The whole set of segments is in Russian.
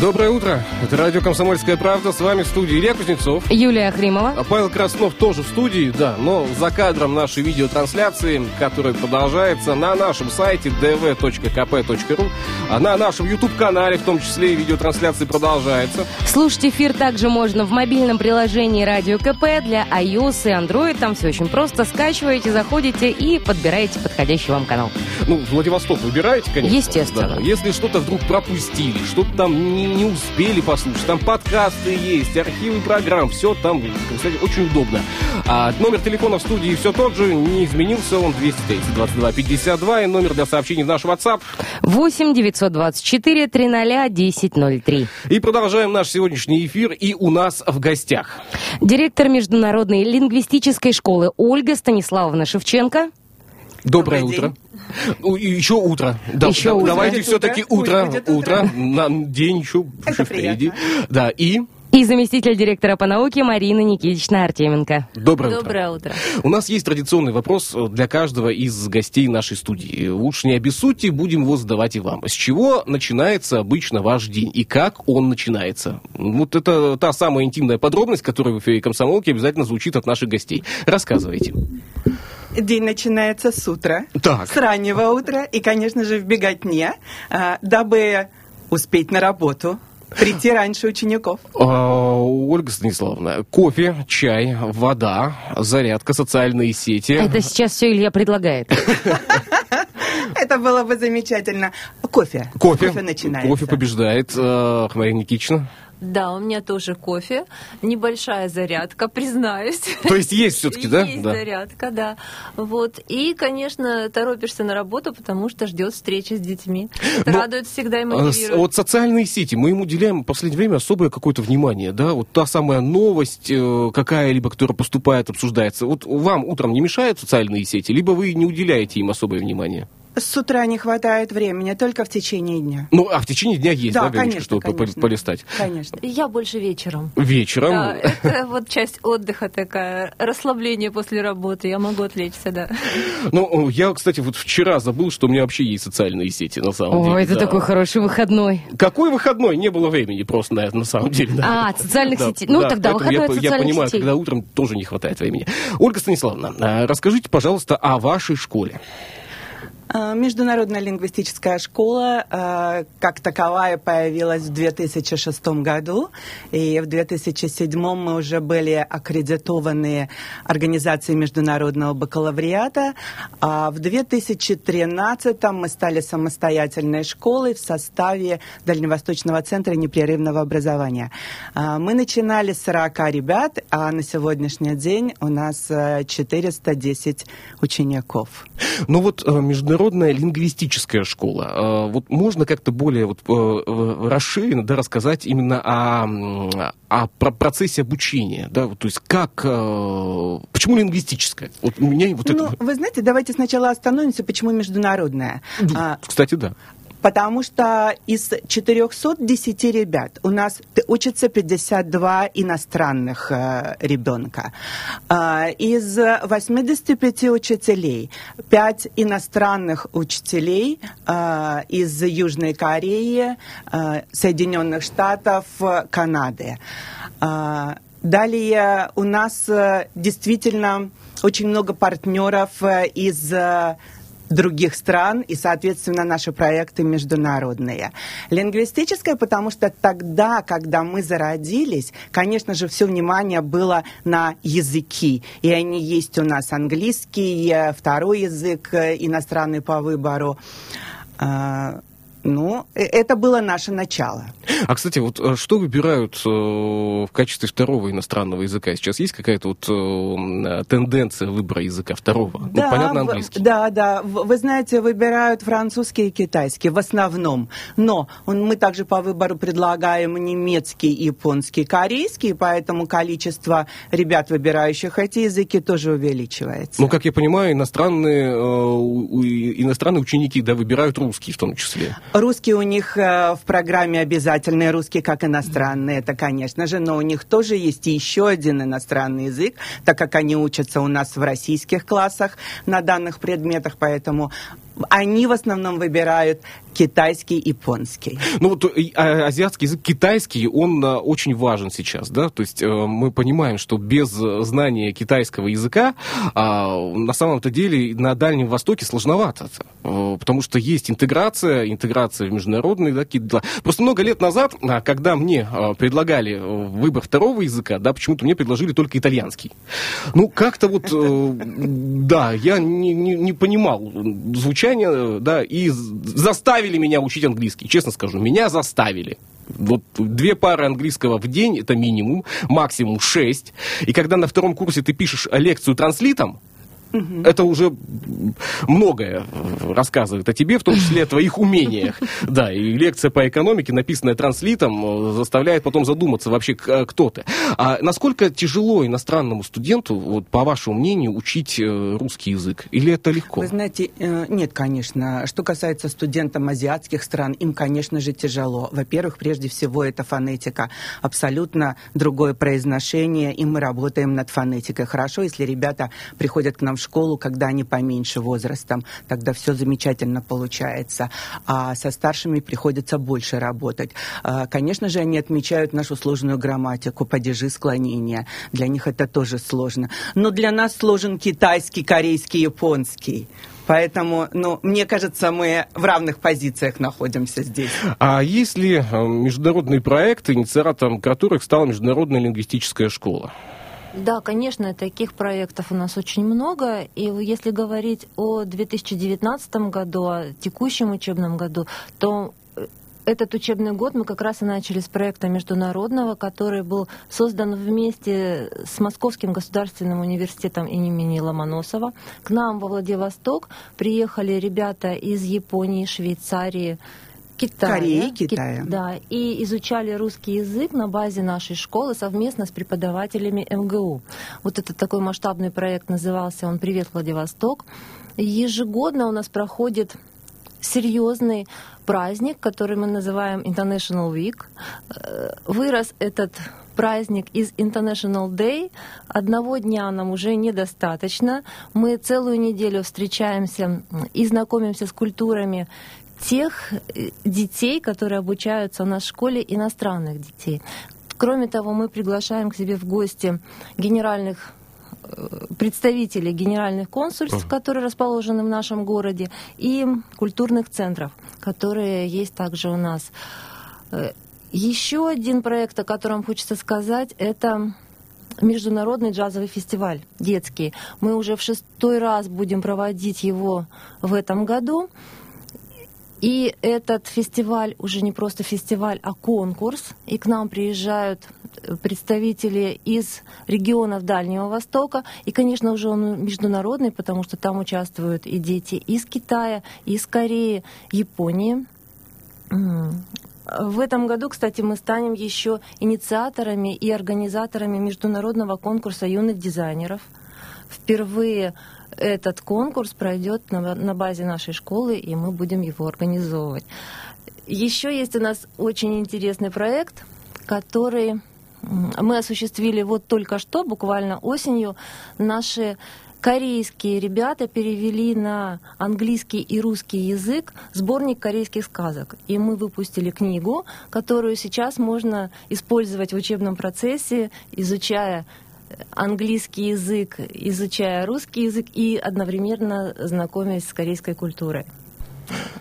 Доброе утро. Это радио «Комсомольская правда». С вами в студии Илья Кузнецов. Юлия Ахримова. А Павел Краснов тоже в студии, да, но за кадром нашей видеотрансляции, которая продолжается на нашем сайте dv.kp.ru, а на нашем YouTube-канале, в том числе и видеотрансляции продолжается. Слушать эфир также можно в мобильном приложении «Радио КП» для iOS и Android. Там все очень просто. Скачиваете, заходите и подбираете подходящий вам канал. Ну, Владивосток выбираете, конечно. Естественно. Да. Если что-то вдруг пропустили, что-то там не, не успели послушать, там подкасты есть, архивы программ, все там, кстати, очень удобно. А номер телефона в студии все тот же, не изменился, он 230 22 52, и номер для сообщений в наш WhatsApp. 8 924 300 1003. И продолжаем наш сегодняшний эфир, и у нас в гостях. Директор Международной лингвистической школы Ольга Станиславовна Шевченко. Доброе Добрый утро. И Еще утро. Да, Еще да, утро. Давайте все-таки утро. утро, утро, утро. на день еще, Это еще впереди. приятно. Да, и И заместитель директора по науке Марина Никитична Артеменко. доброе, утро. Доброе утро. У нас есть традиционный вопрос для каждого из гостей нашей студии. Лучше не обессудьте, будем его задавать и вам. С чего начинается обычно ваш день и как он начинается? Вот это та самая интимная подробность, которая в эфире комсомолки обязательно звучит от наших гостей. Рассказывайте. День начинается с утра, Так. с раннего утра, и, конечно же, в беготне, а, дабы успеть на работу, прийти раньше учеников. А, Ольга Станиславовна, кофе, чай, вода, зарядка, социальные сети. Это сейчас все Илья предлагает. Это было бы замечательно. Кофе. Кофе. начинается. Кофе побеждает. Марина Никитична. Да, у меня тоже кофе, небольшая зарядка, признаюсь. То есть есть все-таки, да? Есть Да. зарядка, да. Вот. И, конечно, торопишься на работу, потому что ждет встречи с детьми. Это Но, радует всегда и А, мотивирует. Вот социальные сети, мы им уделяем в последнее время особое какое-то внимание, да? Вот та самая новость э, какая-либо, которая поступает, обсуждается. Вот вам утром не мешают социальные сети, либо вы не уделяете им особое внимание? С утра не хватает времени, только в течение дня. Ну, а в течение дня есть, да, Да, чтобы по- конечно. полистать? Конечно. Я больше вечером. Вечером. Да, это вот часть отдыха такая, расслабление после работы. Я могу отвлечься, да. Ну, я, кстати, вот вчера забыл, что у меня вообще есть социальные сети, на самом деле. О, это да. такой хороший выходной. Какой выходной? Не было времени просто, наверное, на самом деле. да. А, от социальных Да, сетей. Ну, да, тогда выходной я, от я социальных понимаю, сетей. когда утром тоже не хватает времени. Ольга Станиславовна, а, расскажите, пожалуйста, о вашей школе. А, Международная лингвистическая школа а, как таковая появилась в 2006 году, и в 2007 мы уже были аккредитованы Организацией международного бакалавриата, а в 2013 мы стали самостоятельной школой в составе Дальневосточного центра непрерывного образования. А, Мы начинали с 40 ребят, а на сегодняшний день у нас э, 410 учеников. Ну вот э, международная лингвистическая школа. Э, Вот можно как-то более вот, э, э, расширенно да, рассказать именно о, о про- процессе обучения, да, то есть как, почему лингвистическая? Вот у меня вот Ну, это, вы знаете, давайте сначала остановимся, почему международная. А, кстати, да. Потому что из 410 ребят у нас учатся 52 иностранных э, ребенка. А, из 85 учителей 5 иностранных учителей а, из Южной Кореи, а, Соединенных Штатов, э, Канады. А, Далее у нас э, действительно очень много партнеров э, из э, других стран, и, соответственно, наши проекты международные. Лингвистическое, потому что тогда, когда мы зародились, конечно же, все внимание было на языки, и они есть у нас английский, второй язык э, иностранный по выбору. Ну, э- это было наше начало. А, кстати, вот э, что выбирают э, в качестве второго иностранного языка? Сейчас есть какая-то вот э, м, тенденция выбора языка второго? ну, понятно, в- английский. Да, да. В- Вы знаете, выбирают французский и китайский в основном. Но он- мы также по выбору предлагаем немецкий, японский, корейский, поэтому количество ребят, выбирающих эти языки, тоже увеличивается. Ну, как я понимаю, иностранные, э, иностранные ученики да, выбирают русский в том числе. Русский у них э, в программе обязательный, русский как иностранный, это, конечно же, но у них тоже есть еще один иностранный язык, так как они учатся у нас в российских классах на данных предметах, поэтому они в основном выбирают китайский, японский. Ну вот э, а, азиатский язык, китайский, он а, очень важен сейчас, да, то есть э, мы понимаем, что без знания китайского языка а, на самом-то деле на Дальнем Востоке сложновато, э, потому что есть интеграция, интеграция в международные да, какие-то дела. Просто много лет назад, а, когда мне а, предлагали выбор второго языка, да, почему-то мне предложили только итальянский. Ну, как-то вот, э, да, я не, не, не понимал звучания, да, и заставили меня учить английский. Честно скажу, меня заставили. Вот две пары английского в день это минимум, максимум шесть. И когда на втором курсе ты пишешь лекцию транслитом, Угу. Это уже многое рассказывает о тебе, в том числе о твоих умениях. Да, и лекция по экономике, написанная транслитом, заставляет потом задуматься вообще, кто ты. А насколько тяжело иностранному студенту, вот, по вашему мнению, учить э, русский язык? Или это легко? Вы знаете, э, нет, конечно. Что касается студентов азиатских стран, им, конечно же, тяжело. Во-первых, прежде всего, это фонетика. Абсолютно другое произношение, и мы работаем над фонетикой. Хорошо, если ребята приходят к нам в школу, когда они поменьше возрастом, тогда все замечательно получается. А со старшими приходится больше работать. А, конечно же, они отмечают нашу сложную грамматику, падежи, склонения. Для них это тоже сложно. Но для нас сложен китайский, корейский, японский. Поэтому, ну, мне кажется, мы в равных позициях находимся здесь. А есть ли э, международный проект, инициатором которых стала Международная лингвистическая школа? Да, конечно, таких проектов у нас очень много. И если говорить о 2019 году, о текущем учебном году, то э, этот учебный год мы как раз и начали с проекта международного, который был создан вместе с Московским государственным университетом имени Ломоносова. К нам во Владивосток приехали ребята из Японии, Швейцарии, Китая. Кореи, Китая. Да, и изучали русский язык на базе нашей школы совместно с преподавателями МГУ. Вот этот такой масштабный проект назывался он «Привет, Владивосток». Ежегодно у нас проходит серьезный праздник, который мы называем International Week. Э, вырос этот праздник из International Day. Одного дня нам уже недостаточно. Мы целую неделю встречаемся и знакомимся с культурами тех э, детей, которые обучаются у нас в школе, иностранных детей. Кроме того, мы приглашаем к себе в гости генеральных э, представителей генеральных консульств, которые расположены в нашем городе, и культурных центров, которые есть также у нас. Э, еще один проект, о котором хочется сказать, это международный джазовый фестиваль детский. Мы уже в шестой раз будем проводить его в этом году. И этот фестиваль уже не просто фестиваль, а конкурс. И к нам приезжают представители из регионов Дальнего Востока. И, конечно, уже он международный, потому что там участвуют и дети из Китая, из Кореи, Японии. В этом году, кстати, мы станем еще инициаторами и организаторами международного конкурса юных дизайнеров. Впервые этот конкурс пройдет на, на базе нашей школы, и мы будем его организовывать. Еще есть у нас очень интересный проект, который мы осуществили вот только что, буквально осенью. Наши корейские ребята перевели на английский и русский язык сборник корейских сказок. И мы выпустили книгу, которую сейчас можно использовать в учебном процессе, изучая английский язык, изучая русский язык и одновременно знакомясь с корейской культурой.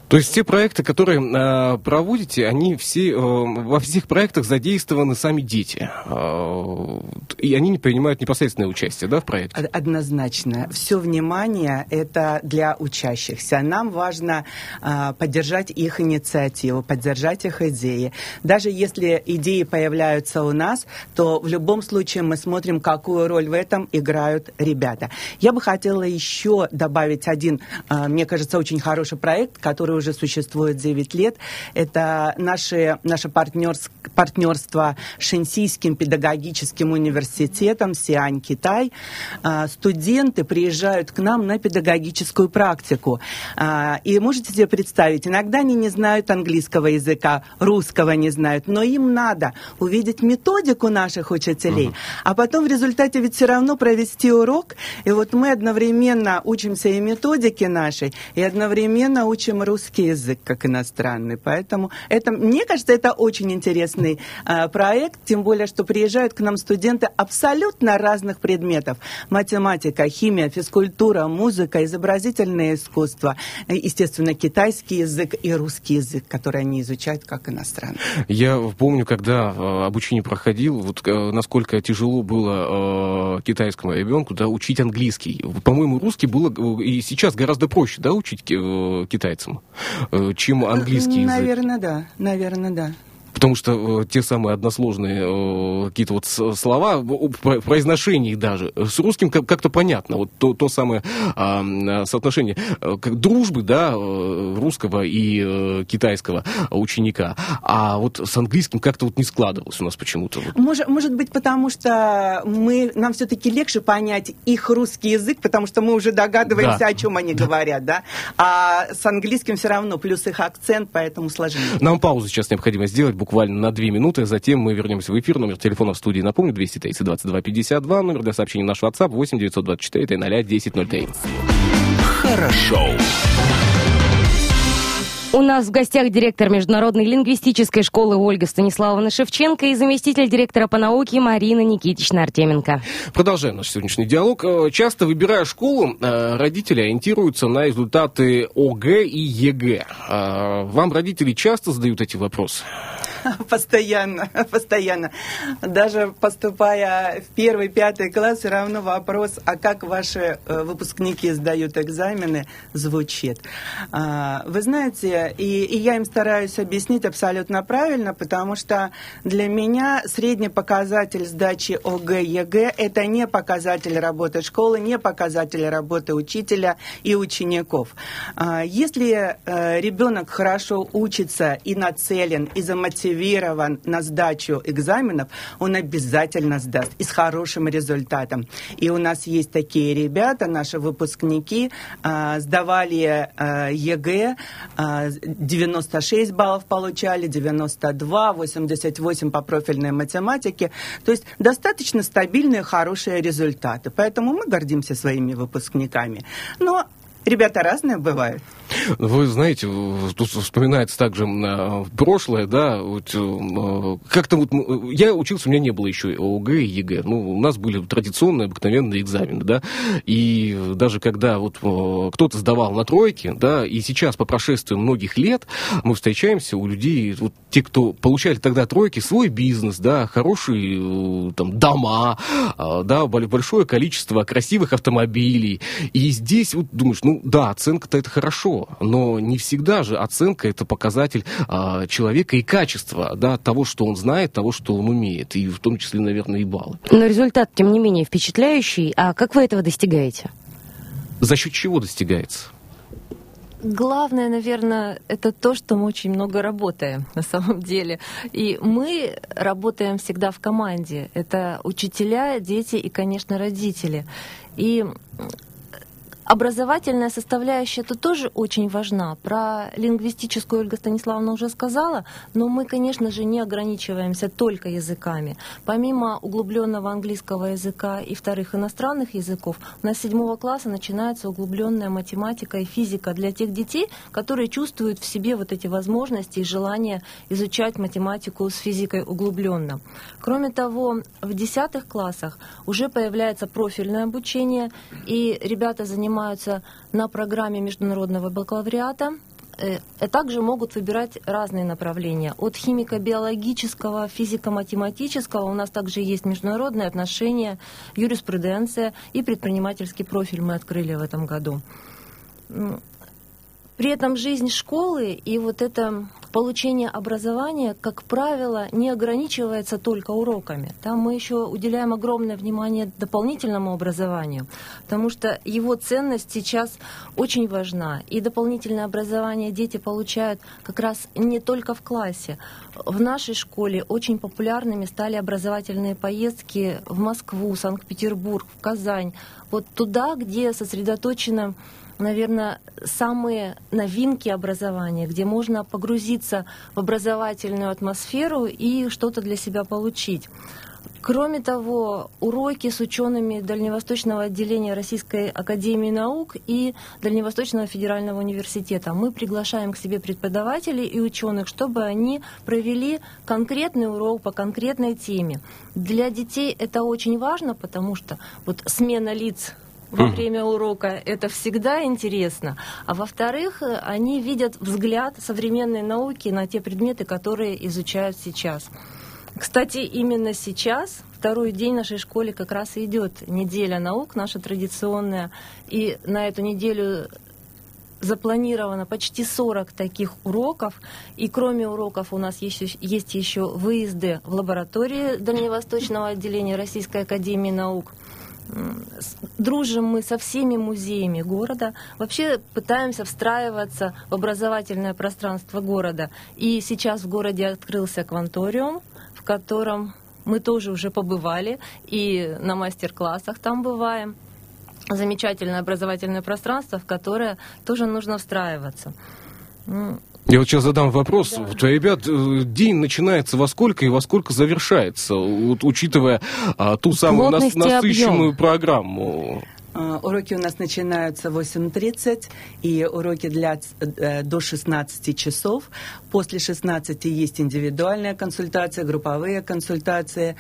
То есть те проекты, которые э, проводите, они все, э, во всех проектах задействованы сами дети. Э, и они не принимают непосредственное участие да, в проекте? Однозначно. Все внимание это для учащихся. Нам важно э, поддержать их инициативу, поддержать их идеи. Даже если идеи появляются у нас, то в любом случае мы смотрим, какую роль в этом играют ребята. Я бы хотела еще добавить один, э, мне кажется, очень хороший проект, который уже существует 9 лет. Это наши, наше партнерс, партнерство с Шэньсийским педагогическим университетом Сиань, Китай. А, студенты приезжают к нам на педагогическую практику. А, и можете себе представить, иногда они не знают английского языка, русского не знают, но им надо увидеть методику наших учителей, uh-huh. а потом в результате ведь все равно провести урок. И вот мы одновременно учимся и методике нашей, и одновременно учим русский язык как иностранный. Поэтому это, мне кажется, это очень интересный э, проект, тем более, что приезжают к нам студенты абсолютно разных предметов. Математика, химия, физкультура, музыка, изобразительное искусство, естественно, китайский язык и русский язык, который они изучают как иностранный. Я помню, когда э, обучение проходил, вот э, насколько тяжело было э, китайскому ребенку да, учить английский. По-моему, русский было э, и сейчас гораздо проще да, учить э, китайцам, э, чем английский язык. Наверное, да. Наверное, да. Потому что э, те самые односложные э, какие-то вот слова, в произношении даже, с русским как-то понятно. Вот то, то самое э, соотношение э, дружбы, да, э, русского и э, китайского ученика. А вот с английским как-то вот не складывалось у нас почему-то. Может, может быть, потому что мы, нам все-таки легче понять их русский язык, потому что мы уже догадываемся, да. о чем они да. говорят, да. А с английским все равно, плюс их акцент, поэтому сложнее. Нам паузу сейчас необходимо сделать, буквально на две минуты. Затем мы вернемся в эфир. Номер телефона в студии, напомню, 230 22 52. Номер для сообщений наш WhatsApp 8 924 00 1003. Хорошо. У нас в гостях директор Международной лингвистической школы Ольга Станиславовна Шевченко и заместитель директора по науке Марина Никитична Артеменко. Продолжаем наш сегодняшний диалог. Э, часто, выбирая школу, э, родители ориентируются на результаты ОГЭ и ЕГЭ. Э, вам родители часто задают эти вопросы? Постоянно, постоянно. Даже поступая в первый, пятый класс, все равно вопрос, а как ваши э, выпускники сдают экзамены, звучит. А, вы знаете, и, и я им стараюсь объяснить абсолютно правильно, потому что для меня средний показатель сдачи ОГЭ, ЕГЭ – это не показатель работы школы, не показатель работы учителя и учеников. А, если э, ребенок хорошо учится и нацелен, и замотивирован, мотивирован на сдачу экзаменов, он обязательно сдаст и с хорошим результатом. И у нас есть такие ребята, наши выпускники, а, сдавали а, ЕГЭ, 96 а, баллов получали, 92, 88 по профильной математике. То есть достаточно стабильные, хорошие результаты. Поэтому мы гордимся своими выпускниками. Но ребята разные бывают. Вы знаете, тут вспоминается также прошлое, да, вот, э, как-то вот я учился, у меня не было еще ОГЭ и ЕГЭ, ну, у нас были традиционные обыкновенные экзамены, да, и даже когда вот кто-то сдавал на тройке, да, и сейчас по прошествии многих лет мы встречаемся у людей, вот те, кто получали тогда тройки, свой бизнес, да, хорошие там дома, да, большое количество красивых автомобилей, и здесь вот думаешь, ну, да, оценка-то это хорошо, но не всегда же оценка это показатель а, человека и качества, да, того, что он знает, того, что он умеет, и в том числе, наверное, и баллы. Но результат, тем не менее, впечатляющий. А как вы этого достигаете? За счет чего достигается? Главное, наверное, это то, что мы очень много работаем на самом деле. И мы работаем всегда в команде. Это учителя, дети и, конечно, родители. И Образовательная составляющая тут тоже очень важна. Про лингвистическую Ольга Станиславовна уже сказала, но мы, конечно же, не ограничиваемся только языками. Помимо углубленного английского языка и вторых иностранных языков, у нас с седьмого класса начинается углубленная математика и физика для тех детей, которые чувствуют в себе вот эти возможности и желание изучать математику с физикой углубленно. Кроме того, в десятых классах уже появляется профильное обучение, и ребята занимаются занимаются на программе международного бакалавриата, э, и также могут выбирать разные направления. От химико-биологического, физико-математического у нас также есть международные отношения, юриспруденция и предпринимательский профиль мы открыли в этом году. При этом жизнь школы и вот это получение образования, как правило, не ограничивается только уроками. Там мы еще уделяем огромное внимание дополнительному образованию, потому что его ценность сейчас очень важна. И дополнительное образование дети получают как раз не только в классе. В нашей школе очень популярными стали образовательные поездки в Москву, Санкт-Петербург, в Казань. Вот туда, где сосредоточено наверное, самые новинки образования, где можно погрузиться в образовательную атмосферу и что-то для себя получить. Кроме того, уроки с учеными Дальневосточного отделения Российской Академии Наук и Дальневосточного федерального университета. Мы приглашаем к себе преподавателей и ученых, чтобы они провели конкретный урок по конкретной теме. Для детей это очень важно, потому что вот смена лиц во время урока. Это всегда интересно. А во-вторых, э, они видят взгляд современной науки на те предметы, которые изучают сейчас. Кстати, именно сейчас, второй день нашей школе как раз идет неделя наук, наша традиционная. И на эту неделю запланировано почти 40 таких уроков. И кроме уроков у нас есть есть еще выезды в лаборатории Дальневосточного отделения Российской Академии Наук – Дружим мы со всеми музеями города. Вообще пытаемся встраиваться в образовательное пространство города. И сейчас в городе открылся кванториум, в котором мы тоже уже побывали и на мастер-классах там бываем. Замечательное образовательное пространство, в которое тоже нужно встраиваться. Ну, я вот сейчас задам вопрос. Да. Вот, ребят, э, день начинается во сколько и во сколько завершается, вот, учитывая а, ту самую нас, насыщенную программу? Э, уроки у нас начинаются в 8.30, и уроки для, э, до 16 часов. После 16 есть индивидуальная консультация, групповые консультации,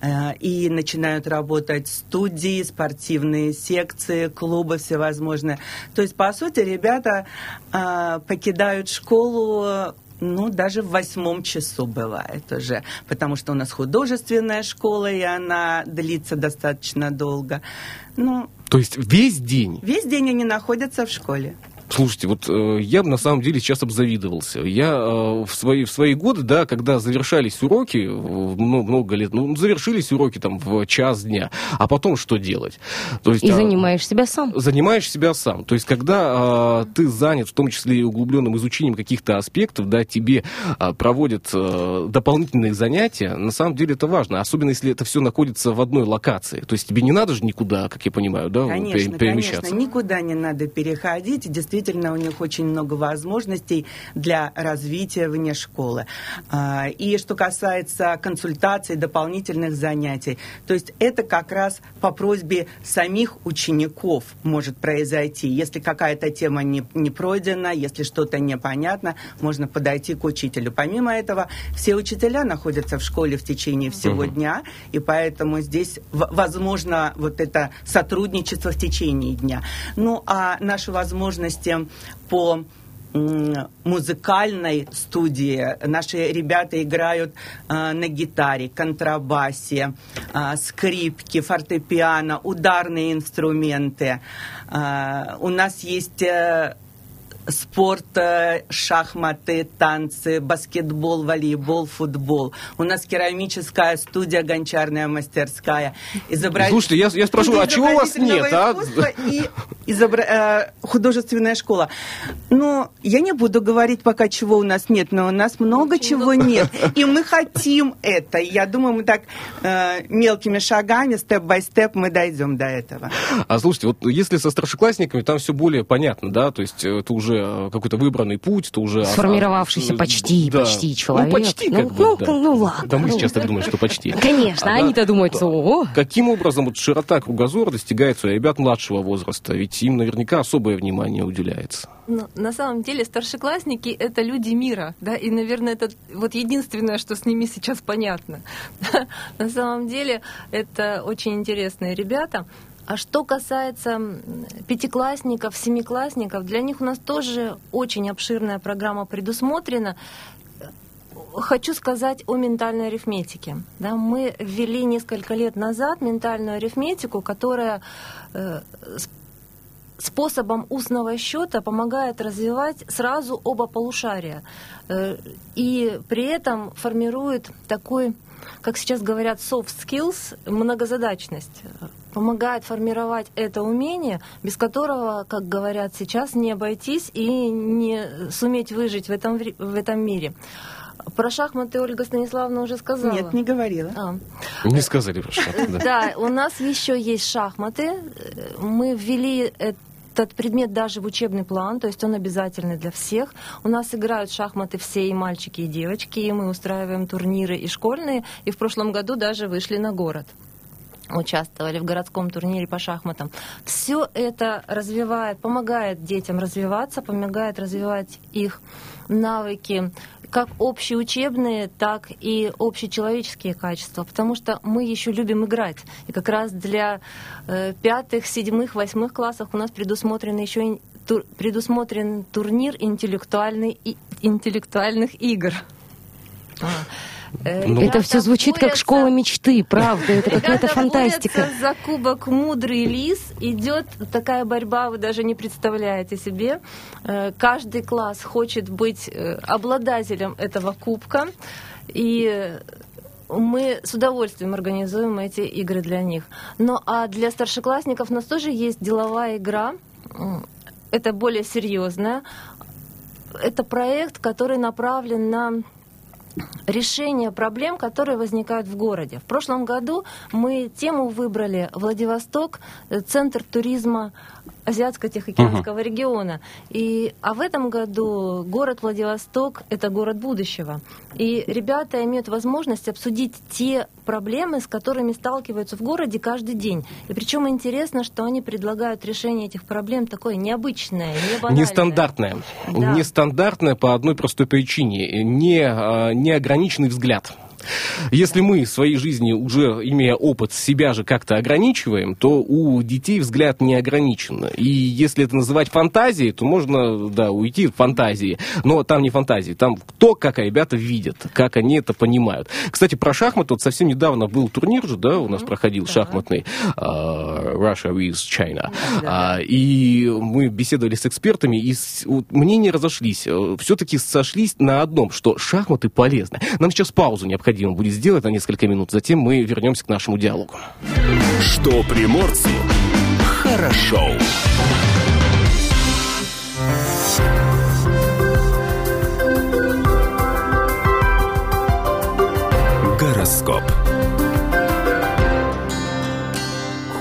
э, и начинают работать студии, спортивные секции, клубы всевозможные. То есть, по сути, ребята покидают школу ну, даже в восьмом часу бывает уже, потому что у нас художественная школа, и она длится достаточно долго. Ну, то есть весь день? Весь день они находятся в школе. Слушайте, вот э, я бы на самом деле сейчас обзавидовался. Я э, в, свои, в свои годы, да, когда завершались уроки, э, много, много лет, ну, завершились уроки там в час дня, а потом что делать? То есть, и а, занимаешь себя сам. Занимаешь себя сам. То есть, когда э, ты занят, в том числе и углубленным изучением каких-то аспектов, да, тебе э, проводят э, дополнительные занятия, на самом деле это важно, особенно если это все находится в одной локации. То есть тебе не надо же никуда, как я понимаю, да, конечно, перемещаться. Конечно, никуда не надо переходить, действительно действительно у них очень много возможностей для развития вне школы. А, и что касается консультаций, дополнительных занятий, то есть это как раз по просьбе самих учеников может произойти. Если какая-то тема не, не пройдена, если что-то непонятно, можно подойти к учителю. Помимо этого, все учителя находятся в школе в течение всего угу. дня, и поэтому здесь возможно вот это сотрудничество в течение дня. Ну а наши возможности части по музыкальной студии. Наши ребята играют э, на гитаре, контрабасе, э, скрипке, фортепиано, ударные инструменты. Э, у нас есть э, спорт, шахматы, танцы, баскетбол, волейбол, футбол. У нас керамическая студия, гончарная мастерская. Изобраз... Слушайте, я, я спрошу, а чего у вас нет? А? И изобра... Э, художественная школа. Ну, я не буду говорить пока, чего у нас нет, но у нас много Очень чего много. нет. И мы хотим это. Я думаю, мы так э, мелкими шагами, степ-бай-степ, мы дойдем до этого. А слушайте, вот если со старшеклассниками, там все более понятно, да? То есть э, это уже уже э, какой-то выбранный путь, то уже... Сформировавшийся а, почти, да. почти ну, человек. Ну, почти как ну, бы, ну, да. ну, ну ладно. Да мы ну. сейчас так думаем, что почти. Конечно, а они-то думают, что ого. Каким образом вот широта кругозора достигается у ребят младшего возраста? Ведь им наверняка особое внимание уделяется. Но, на самом деле старшеклассники — это люди мира, да, и, наверное, это вот единственное, что с ними сейчас понятно. на самом деле это очень интересные ребята, а что касается пятиклассников, семиклассников, для них у нас тоже очень обширная программа предусмотрена. Хочу сказать о ментальной арифметике. Да, мы ввели несколько лет назад ментальную арифметику, которая э, способом устного счета помогает развивать сразу оба полушария э, и при этом формирует такой, как сейчас говорят, soft skills, многозадачность Помогает формировать это умение, без которого, как говорят сейчас, не обойтись и не суметь выжить в этом, в этом мире. Про шахматы Ольга Станиславовна уже сказала. Нет, не говорила. А. Не сказали про шахматы. Да. да, у нас еще есть шахматы. Мы ввели этот предмет даже в учебный план, то есть он обязательный для всех. У нас играют шахматы все, и мальчики, и девочки, и мы устраиваем турниры и школьные, и в прошлом году даже вышли на город участвовали в городском турнире по шахматам. Все это развивает, помогает детям развиваться, помогает развивать их навыки как общеучебные, так и общечеловеческие качества, потому что мы еще любим играть. И как раз для э, пятых, седьмых, восьмых классов у нас предусмотрен еще тур, предусмотрен турнир интеллектуальный, интеллектуальных игр. Э, ну, это все звучит как школа мечты, правда, это какая-то фантастика. За кубок мудрый лис идет такая борьба, вы даже не представляете себе. Э, каждый класс хочет быть э, обладателем этого кубка, и мы с удовольствием организуем эти игры для них. Ну а для старшеклассников у нас тоже есть деловая игра. Это более серьезная. Это проект, который направлен на решение проблем, которые возникают в городе. В прошлом году мы тему выбрали Владивосток, э, центр туризма Азиатско-Тихоокеанского uh-huh. региона. И, а в этом году город Владивосток – это город будущего. И ребята имеют возможность обсудить те проблемы, с которыми сталкиваются в городе каждый день. И причем интересно, что они предлагают решение этих проблем такое необычное, не банальное. Нестандартное. Да. Нестандартное по одной простой причине. Не, а, неограниченный взгляд. Если мы в своей жизни, уже имея опыт, себя же как-то ограничиваем, то у детей взгляд не ограничен. И если это называть фантазией, то можно, да, уйти в фантазии. Но там не фантазии, там кто, как ребята видят, как они это понимают. Кстати, про шахматы, вот совсем недавно был турнир же, да, у нас проходил да. шахматный uh, Russia with China. Да, uh, и мы беседовали с экспертами, и с, вот, мнения разошлись. Все-таки сошлись на одном, что шахматы полезны. Нам сейчас паузу необходимо необходимо будет сделать на несколько минут. Затем мы вернемся к нашему диалогу. Что приморцу хорошо. Гороскоп.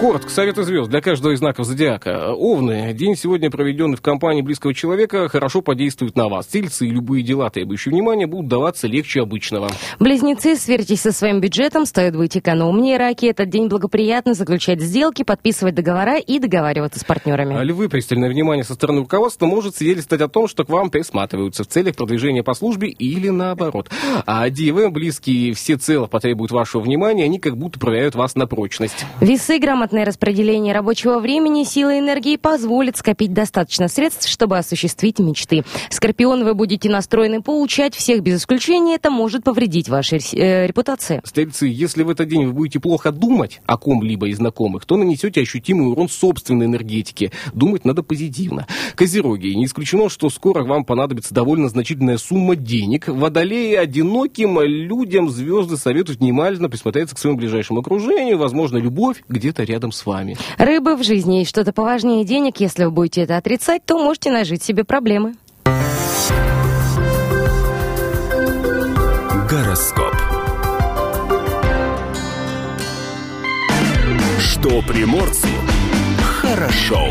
Коротко, советы звезд для каждого из знаков зодиака. Овны. День сегодня, проведенный в компании близкого человека, хорошо подействует на вас. Тельцы и любые дела, требующие внимания, будут даваться легче обычного. Близнецы, сверьтесь со своим бюджетом, стоит быть экономнее. Раки, этот день благоприятно заключать сделки, подписывать договора и договариваться с партнерами. А львы, пристальное внимание со стороны руководства может свидетельствовать о том, что к вам присматриваются в целях продвижения по службе или наоборот. А дивы, близкие всецело потребуют вашего внимания, они как будто проверяют вас на прочность. Весы, грамотно Грамотное распределение рабочего времени, силы энергии позволит скопить достаточно средств, чтобы осуществить мечты. Скорпион, вы будете настроены поучать всех без исключения, это может повредить вашей э, репутации. Стрельцы, если в этот день вы будете плохо думать о ком-либо из знакомых, то нанесете ощутимый урон собственной энергетике. Думать надо позитивно. Козероги, не исключено, что скоро вам понадобится довольно значительная сумма денег. Водолеи одиноким людям звезды советуют внимательно присмотреться к своему ближайшему окружению. Возможно, любовь где-то рядом рядом с вами. Рыбы в жизни есть что-то поважнее денег. Если вы будете это отрицать, то можете нажить себе проблемы. Гороскоп. Что приморцу хорошо.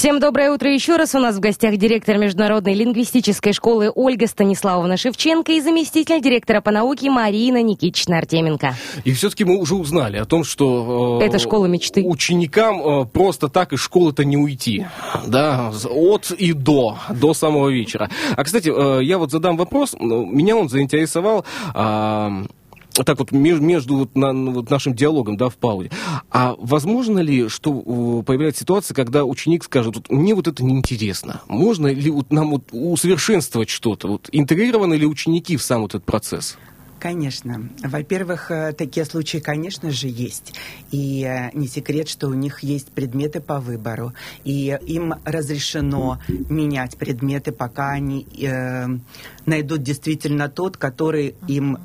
Всем доброе утро еще раз. У нас в гостях директор Международной лингвистической школы Ольга Станиславовна Шевченко и заместитель директора по науке Марина Никитична Артеменко. И все-таки мы уже узнали о том, что... Э, Это школа мечты. Ученикам э, просто так из школы-то не уйти. Да, от и до, до самого вечера. А, кстати, э, я вот задам вопрос. Меня он заинтересовал... Э, так вот между вот, на, вот нашим диалогом, да, в паузе. А возможно ли, что появляется ситуация, когда ученик скажет, вот, мне вот это неинтересно, можно ли вот нам вот усовершенствовать что-то, вот интегрированы ли ученики в сам вот этот процесс? Конечно. Во-первых, э, такие случаи, конечно же, есть. И э, не секрет, что у них есть предметы по выбору. И им разрешено менять предметы, пока они э, найдут действительно тот, который им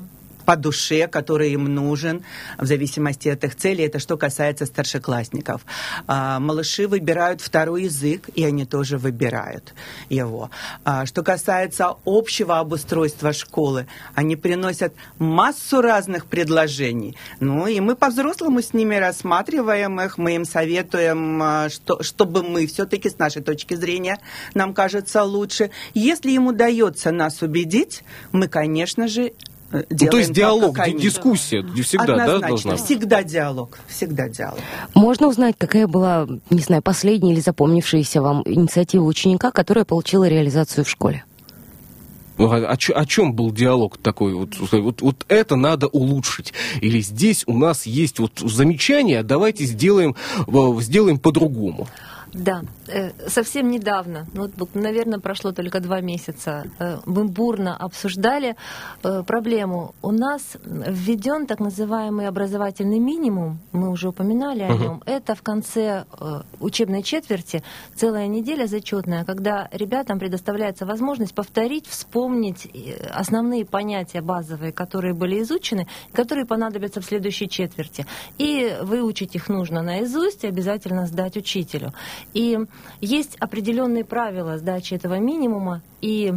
по душе, который им нужен, в зависимости от их целей. Это что касается старшеклассников. А, малыши выбирают второй язык, и они тоже выбирают его. А, что касается общего обустройства школы, они приносят массу разных предложений. Ну, и мы по-взрослому с ними рассматриваем их, мы им советуем, а, что, чтобы мы все-таки с нашей точки зрения, нам кажется лучше. Если им удается нас убедить, мы, конечно же, ну, то есть диалог, так, дискуссия всегда Однозначно, да, должна Всегда диалог, всегда диалог. Можно узнать, какая была, не знаю, последняя или запомнившаяся вам инициатива ученика, которая получила реализацию в школе? Ну, а, о, о чем был диалог такой? Вот, вот, вот это надо улучшить. Или здесь у нас есть вот замечание, давайте сделаем, сделаем по-другому. Да, э, совсем недавно, ну, вот, наверное, прошло только два месяца, э, мы бурно обсуждали э, проблему. У нас введен так называемый образовательный минимум, мы уже упоминали о нем. Это в конце учебной четверти целая неделя зачетная, когда ребятам предоставляется возможность повторить, вспомнить основные понятия базовые, которые были изучены, которые понадобятся в следующей четверти. И выучить их нужно наизусть и обязательно сдать учителю. И есть определенные правила сдачи этого минимума, и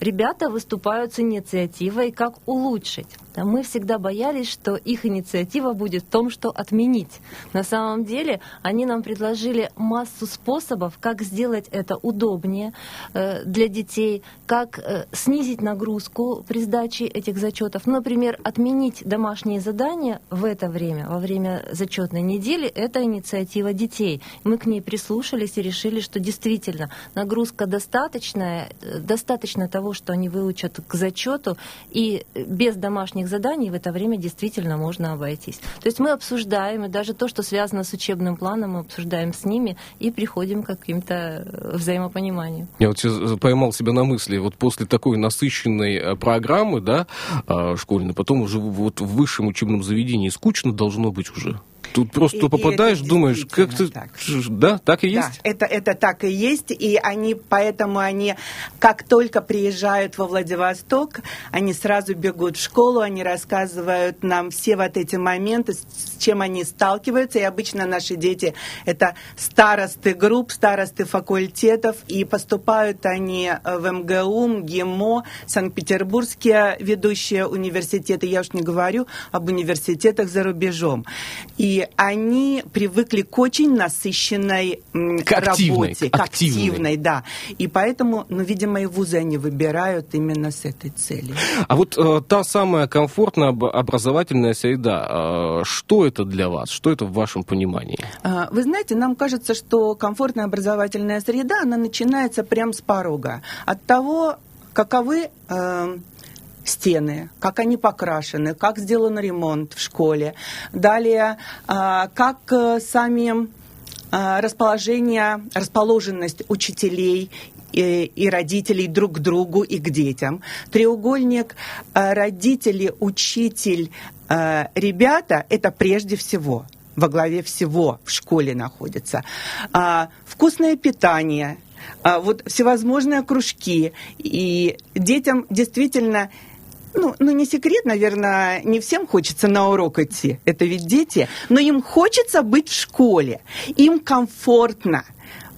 ребята выступают с инициативой, как улучшить. Мы всегда боялись, что их инициатива будет в том, что отменить. На самом деле они нам предложили массу способов, как сделать это удобнее э, для детей, как э, снизить нагрузку при сдаче этих зачетов. Ну, например, отменить домашние задания в это время, во время зачетной недели, это инициатива детей. Мы к ней прислушались и решили, что действительно нагрузка достаточная, э, достаточно того, что они выучат к зачету, и без домашних заданий в это время действительно можно обойтись. То есть мы обсуждаем, и даже то, что связано с учебным планом, мы обсуждаем с ними и приходим к каким-то э, взаимопониманию. Я вот поймал себя на мысли, вот после такой насыщенной э, программы, да, а, школьной, потом уже вот в высшем учебном заведении скучно должно быть уже. Тут просто и, попадаешь, и думаешь, как ты... Так. Да, так и есть? Да, это, это так и есть, и они, поэтому они, как только приезжают во Владивосток, они сразу бегут в школу, они рассказывают нам все вот эти моменты, с чем они сталкиваются, и обычно наши дети это старосты групп, старосты факультетов, и поступают они в МГУ, МГИМО, Санкт-Петербургские ведущие университеты, я уж не говорю об университетах за рубежом. И они привыкли к очень насыщенной к активной, работе, к активной. активной, да. И поэтому, ну, видимо, и вузы они выбирают именно с этой целью. А вот э, та самая комфортная образовательная среда, э, что это для вас? Что это в вашем понимании? Э, вы знаете, нам кажется, что комфортная образовательная среда, она начинается прямо с порога. От того, каковы э, стены, как они покрашены, как сделан ремонт в школе. Далее, а, как э, сами а, расположение, расположенность учителей и, и родителей друг к другу и к детям. Треугольник а, родители, учитель, ребята – это прежде всего во главе всего в школе находится. вкусное питание, вот всевозможные кружки. И детям действительно ну, ну, не секрет, наверное, не всем хочется на урок идти. Это ведь дети. Но им хочется быть в школе. Им комфортно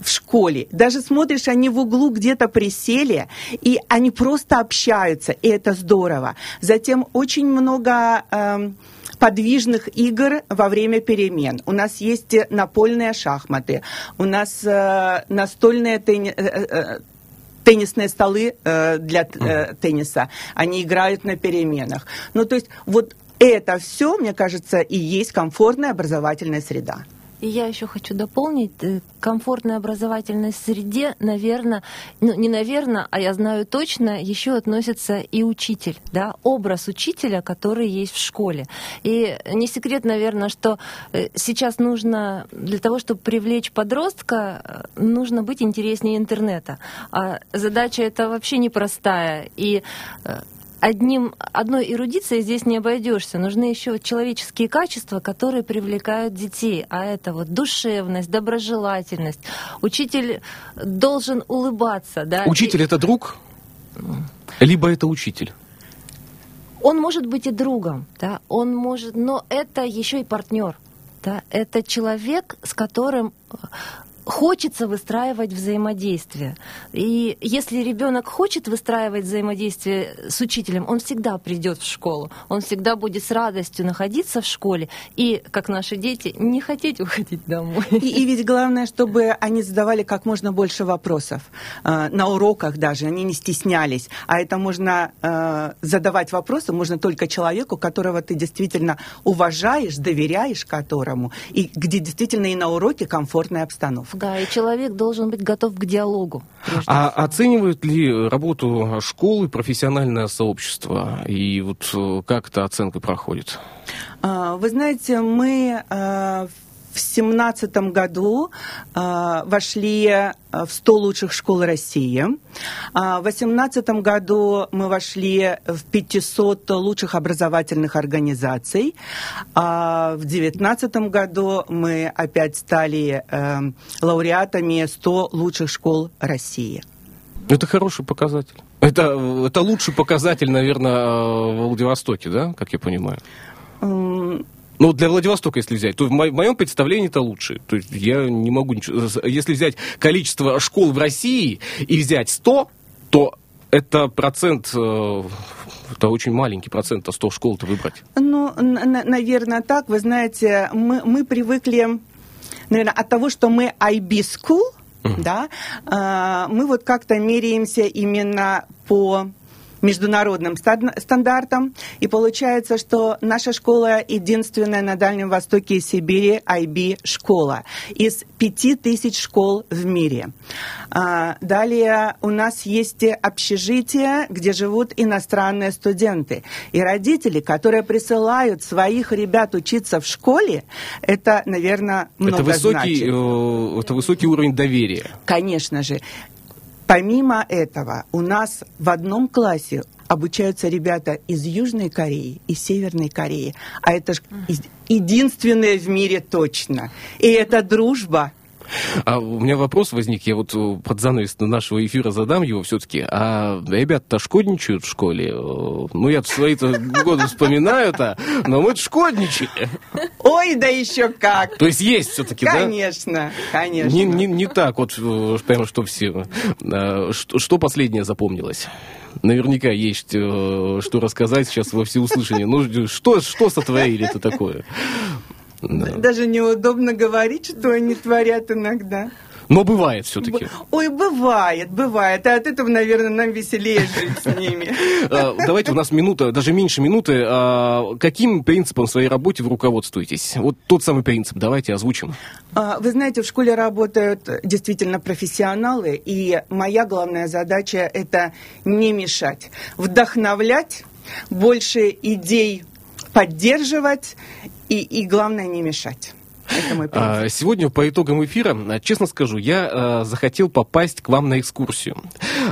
в школе. Даже смотришь, они в углу где-то присели, и они просто общаются, и это здорово. Затем очень много... Э, подвижных игр во время перемен. У нас есть напольные шахматы, у нас э, настольные тенни, э, э, теннисные столы э, для э, тенниса, они играют на переменах. Ну, то есть вот это все, мне кажется, и есть комфортная образовательная среда. И я еще хочу дополнить, э, комфортной образовательной среде, наверное, ну не наверное, а я знаю точно, еще относится и учитель, да, образ учителя, который есть в школе. И не секрет, наверное, что э, сейчас нужно, для того, чтобы привлечь подростка, э, нужно быть интереснее интернета. А задача эта вообще непростая. И одним, одной эрудицией здесь не обойдешься. Нужны еще человеческие качества, которые привлекают детей. А это вот душевность, доброжелательность. Учитель должен улыбаться. Да? Учитель это друг? Либо это учитель? Он может быть и другом, да, он может, но это еще и партнер. Да, это человек, с которым хочется выстраивать взаимодействие. И если ребенок хочет выстраивать взаимодействие с учителем, он всегда придет в школу, он всегда будет с радостью находиться в школе и, как наши дети, не хотеть уходить домой. И, и ведь главное, чтобы они задавали как можно больше вопросов. Э, на уроках даже они не стеснялись. А это можно э, задавать вопросы можно только человеку, которого ты действительно уважаешь, доверяешь которому, и где действительно и на уроке комфортная обстановка. Да, и человек должен быть готов к диалогу. А всего. оценивают ли работу школы профессиональное сообщество? И вот э, как эта оценка проходит? А, вы знаете, мы э, в 2017 году э, вошли э, в 100 лучших школ России. А в 2018 году мы вошли в 500 лучших образовательных организаций. А в 2019 году мы опять стали э, лауреатами 100 лучших школ России. Это хороший показатель. Это, это лучший показатель, наверное, в Владивостоке, да, как я понимаю? Ну, для Владивостока, если взять, то в моем представлении это лучше. То есть я не могу ничего... Если взять количество школ в России и взять 100, то это процент э, это очень маленький процент, а 100 школ-то выбрать. Ну, наверное, так. Вы знаете, мы, мы привыкли, наверное, от того, что мы IB School, uh-huh. да, э, мы вот как-то меряемся именно по международным стандартам. И получается, что наша школа единственная на Дальнем Востоке и Сибири IB-школа из пяти тысяч школ в мире. А, далее у нас есть общежития, где живут иностранные студенты. И родители, которые присылают своих ребят учиться в школе, это, наверное, много это высокий, значит. Э, это высокий уровень доверия. Конечно же. Помимо этого, у нас в одном классе обучаются ребята из Южной Кореи и Северной Кореи. А это же единственное в мире точно. И это дружба а у меня вопрос возник, я вот э, под занавес нашего эфира задам его все-таки. А ребята-то шкодничают в школе? Э, ну, я свои-то годы вспоминаю-то, но мы шкодничали. Ой, да еще как! То есть есть все-таки, да? Конечно, конечно. Не, не, не так вот, э, прямо что все. Что, что последнее запомнилось? Наверняка есть что рассказать сейчас во всеуслышание. Ну, что, что сотворили-то такое? Да. Даже неудобно говорить, что они творят иногда. Но бывает все-таки. Ой, бывает, бывает. А от этого, наверное, нам веселее жить с ними. А, давайте, у нас минута, даже меньше минуты. А, каким принципом в своей работе вы руководствуетесь? Вот тот самый принцип, давайте озвучим. А, вы знаете, в школе работают действительно профессионалы, и моя главная задача – это не мешать, вдохновлять, больше идей поддерживать и, и главное, не мешать. А, сегодня по итогам эфира, честно скажу, я а, захотел попасть к вам на экскурсию.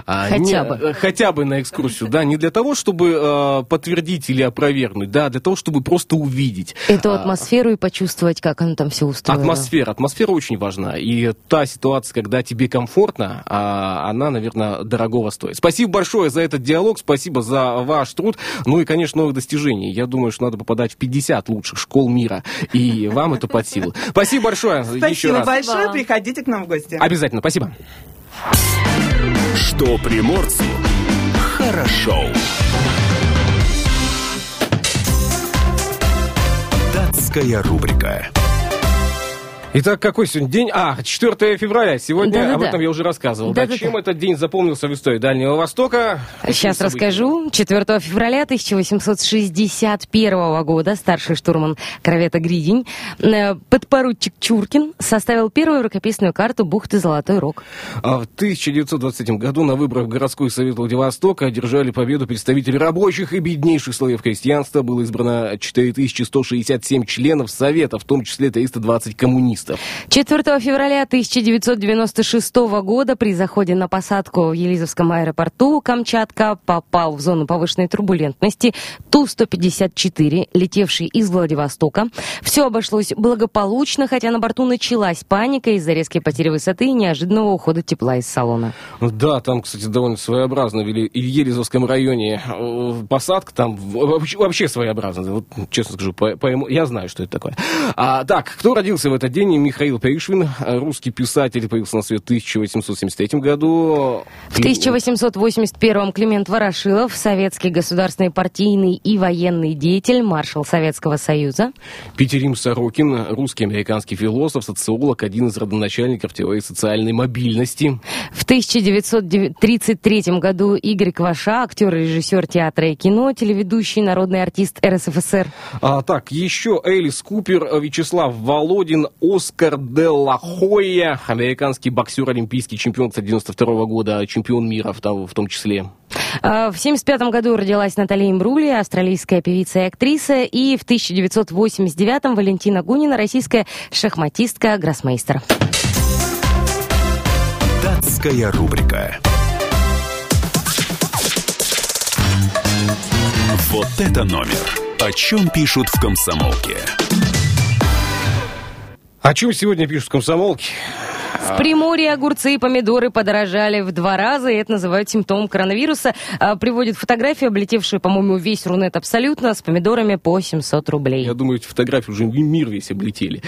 А, хотя не, бы. Хотя бы на экскурсию, да, не для того, чтобы подтвердить или опровергнуть, да, для того, чтобы просто увидеть. Эту атмосферу и почувствовать, как она там все устроена. Атмосфера, атмосфера очень важна. И та ситуация, когда тебе комфортно, она, наверное, дорогого стоит. Спасибо большое за этот диалог, спасибо за ваш труд. Ну и, конечно, новых достижений. Я думаю, что надо попадать в 50 лучших школ мира. И вам это под силу. Спасибо большое. Спасибо еще раз. большое. Приходите к нам в гости. Обязательно. Спасибо. Что приморцу хорошо. Датская рубрика. Итак, какой сегодня день? А, 4 февраля. Сегодня да, да, об этом да. я уже рассказывал. Да, да, чем да. этот день запомнился в истории Дальнего Востока? Сейчас расскажу. 4 февраля 1861 года старший штурман корвета «Гридень» э, подпоручик Чуркин составил первую рукописную карту бухты Золотой Рог. А в 1923 году на выборах в городской совет Владивостока одержали победу представители рабочих и беднейших слоев крестьянства. Было избрано 4167 членов совета, в том числе 320 коммунистов туристов. 4 февраля 1996 года при заходе на посадку в Елизовском аэропорту Камчатка попал в зону повышенной турбулентности Ту-154, летевший из Владивостока. Все обошлось благополучно, хотя на борту началась паника из-за резкой потери высоты и неожиданного ухода тепла из салона. Да, там, кстати, довольно своеобразно в Елизовском районе э, посадка, там вообще, вообще своеобразно. Вот, честно скажу, по, по, я знаю, что это такое. А, так, кто родился в этот день? Михаил Пришвин, русский писатель, появился на свет в 1873 году. В 1881 Климент Ворошилов, советский государственный партийный и военный деятель, маршал Советского Союза. Петерим Сорокин, русский американский философ, социолог, один из родоначальников теории социальной мобильности. В 1933 году Игорь Кваша, актер, режиссер театра и кино, телеведущий, народный артист РСФСР. А, так, еще Элис Купер, Вячеслав Володин, Оскар де ла Хойя, американский боксер, олимпийский чемпион, кстати, 92 года, чемпион мира в, в том числе. А, в 1975 году родилась Наталья Имбрули, австралийская певица и актриса, и в 1989 Валентина Гунина, российская шахматистка, гроссмейстер. Датская рубрика. Вот это номер. О чем пишут в комсомолке? О чем сегодня пишут в комсомолке? В Приморье огурцы и помидоры подорожали в два раза, и это называют симптомом коронавируса. А, приводит фотографию, облетевшую, по-моему, весь Рунет абсолютно, с помидорами по 700 рублей. Я думаю, эти фотографии уже мир весь облетели.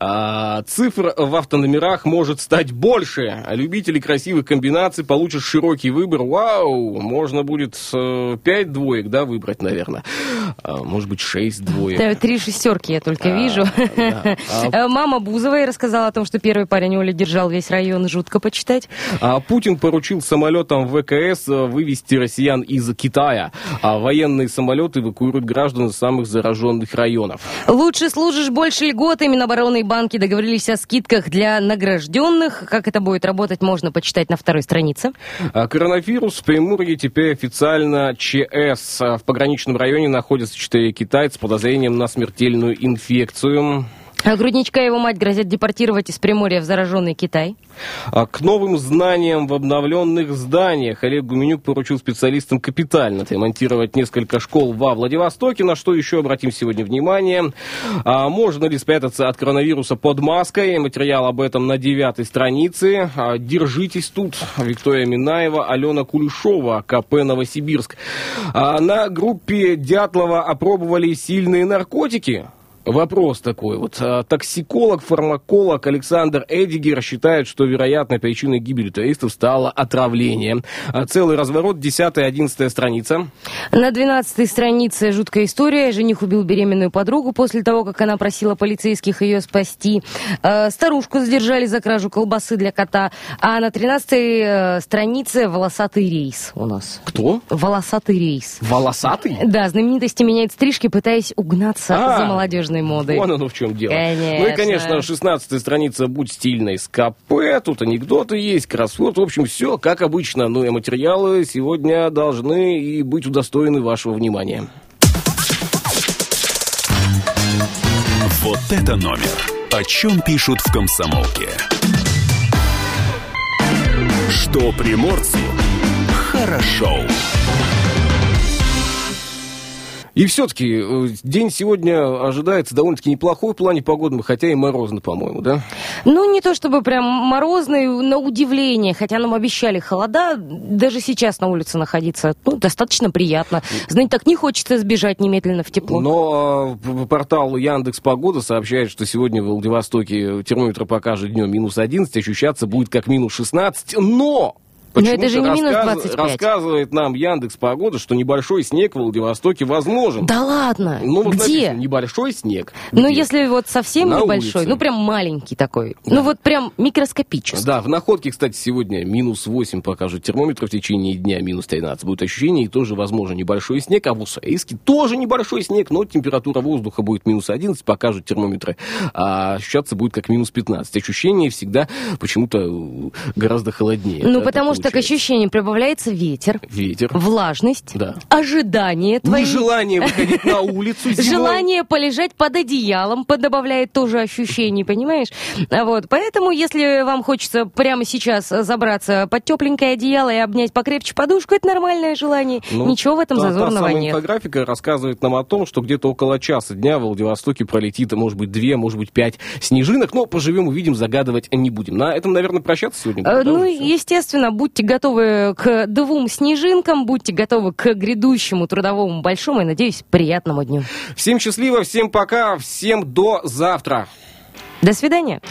А, цифр в автономерах может стать больше. Любители красивых комбинаций получат широкий выбор. Вау! Можно будет э, 5 двоек, да, выбрать, наверное. А, может быть, 6 двоек. Да, три шестерки я только а, вижу. Да. Мама Бузовой рассказала о том, что первый парень Оля держал побежал весь район жутко почитать. А Путин поручил самолетам ВКС э, вывести россиян из Китая, а военные самолеты эвакуируют граждан из самых зараженных районов. Лучше служишь больше льгот. Минобороны и банки договорились о скидках для награжденных. Как это будет работать, можно почитать на второй странице. А коронавирус в Приморье теперь официально ЧС. В пограничном районе находятся четыре китайца с подозрением на смертельную инфекцию. А грудничка и его мать грозят депортировать из Приморья в зараженный Китай. А к новым знаниям в обновленных зданиях Олег Гуменюк поручил специалистам капитально отремонтировать несколько школ во Владивостоке. На что еще обратим сегодня внимание? А можно ли спрятаться от коронавируса под маской? Материал об этом на девятой странице. А держитесь тут. Виктория Минаева, Алена Кулешова, КП Новосибирск. А на группе Дятлова опробовали сильные наркотики. Вопрос такой. Вот а, токсиколог, фармаколог Александр Эдигер считает, что, вероятно, причиной гибели туристов стало отравление. А целый разворот, 10-11 страница. На 12 странице жуткая история. Жених убил беременную подругу после того, как она просила полицейских ее спасти. А, старушку задержали за кражу колбасы для кота. А на 13 э, странице волосатый рейс у нас. Кто? Волосатый рейс. Волосатый? Да, знаменитости меняют стрижки, пытаясь угнаться а, за молодежь молодежной моды. Вон оно в чем дело. Конечно. Ну и, конечно, 16 страница «Будь стильной» с КП. Тут анекдоты есть, кроссворд. В общем, все как обычно. Ну и материалы сегодня должны и быть удостоены вашего внимания. Вот это номер. О чем пишут в комсомолке. Что приморцу хорошо. И все-таки э, день сегодня ожидается довольно-таки неплохой в плане погоды, хотя и морозно, по-моему, да? Ну, не то чтобы прям морозный, на удивление, хотя нам обещали холода, даже сейчас на улице находиться ну, достаточно приятно. Знаете, так не хочется сбежать немедленно в тепло. Но э, портал Яндекс Погода сообщает, что сегодня в Владивостоке термометр покажет днем минус 11, ощущаться будет как минус 16, но но это же не минус 25. Рассказывает нам Яндекс Погода, что небольшой снег в Владивостоке возможен. Да ладно? Ну, вот Где? Написано, небольшой снег. Ну, если вот совсем На небольшой, улице. ну, прям маленький такой. Да. Ну, вот прям микроскопический. Да, в Находке, кстати, сегодня минус 8 покажут термометр в течение дня, минус 13 будет ощущение, и тоже, возможно, небольшой снег. А в Уссурийске тоже небольшой снег, но температура воздуха будет минус 11, покажут термометры. А ощущаться будет как минус 15. Ощущение всегда почему-то э, гораздо холоднее. Ну, да, потому такое. Так ощущение прибавляется ветер, Ветер. влажность, Да. ожидание твои. Нежелание выходить на улицу зимой. Желание полежать под одеялом под- добавляет тоже ощущений, понимаешь? А Вот, поэтому, если вам хочется прямо сейчас забраться под тепленькое одеяло и обнять покрепче подушку, это нормальное желание. Ну, Ничего в этом та- зазорного та нет. инфографика рассказывает нам о том, что где-то около часа дня в Владивостоке пролетит, может быть, две, может быть, пять снежинок. Но поживем, увидим, загадывать не будем. На этом, наверное, прощаться сегодня. Э, Ну, уже всё? Будьте готовы к двум снежинкам, будьте готовы к грядущему трудовому большому и, надеюсь, приятному дню. Всем счастливо, всем пока, всем до завтра. До свидания.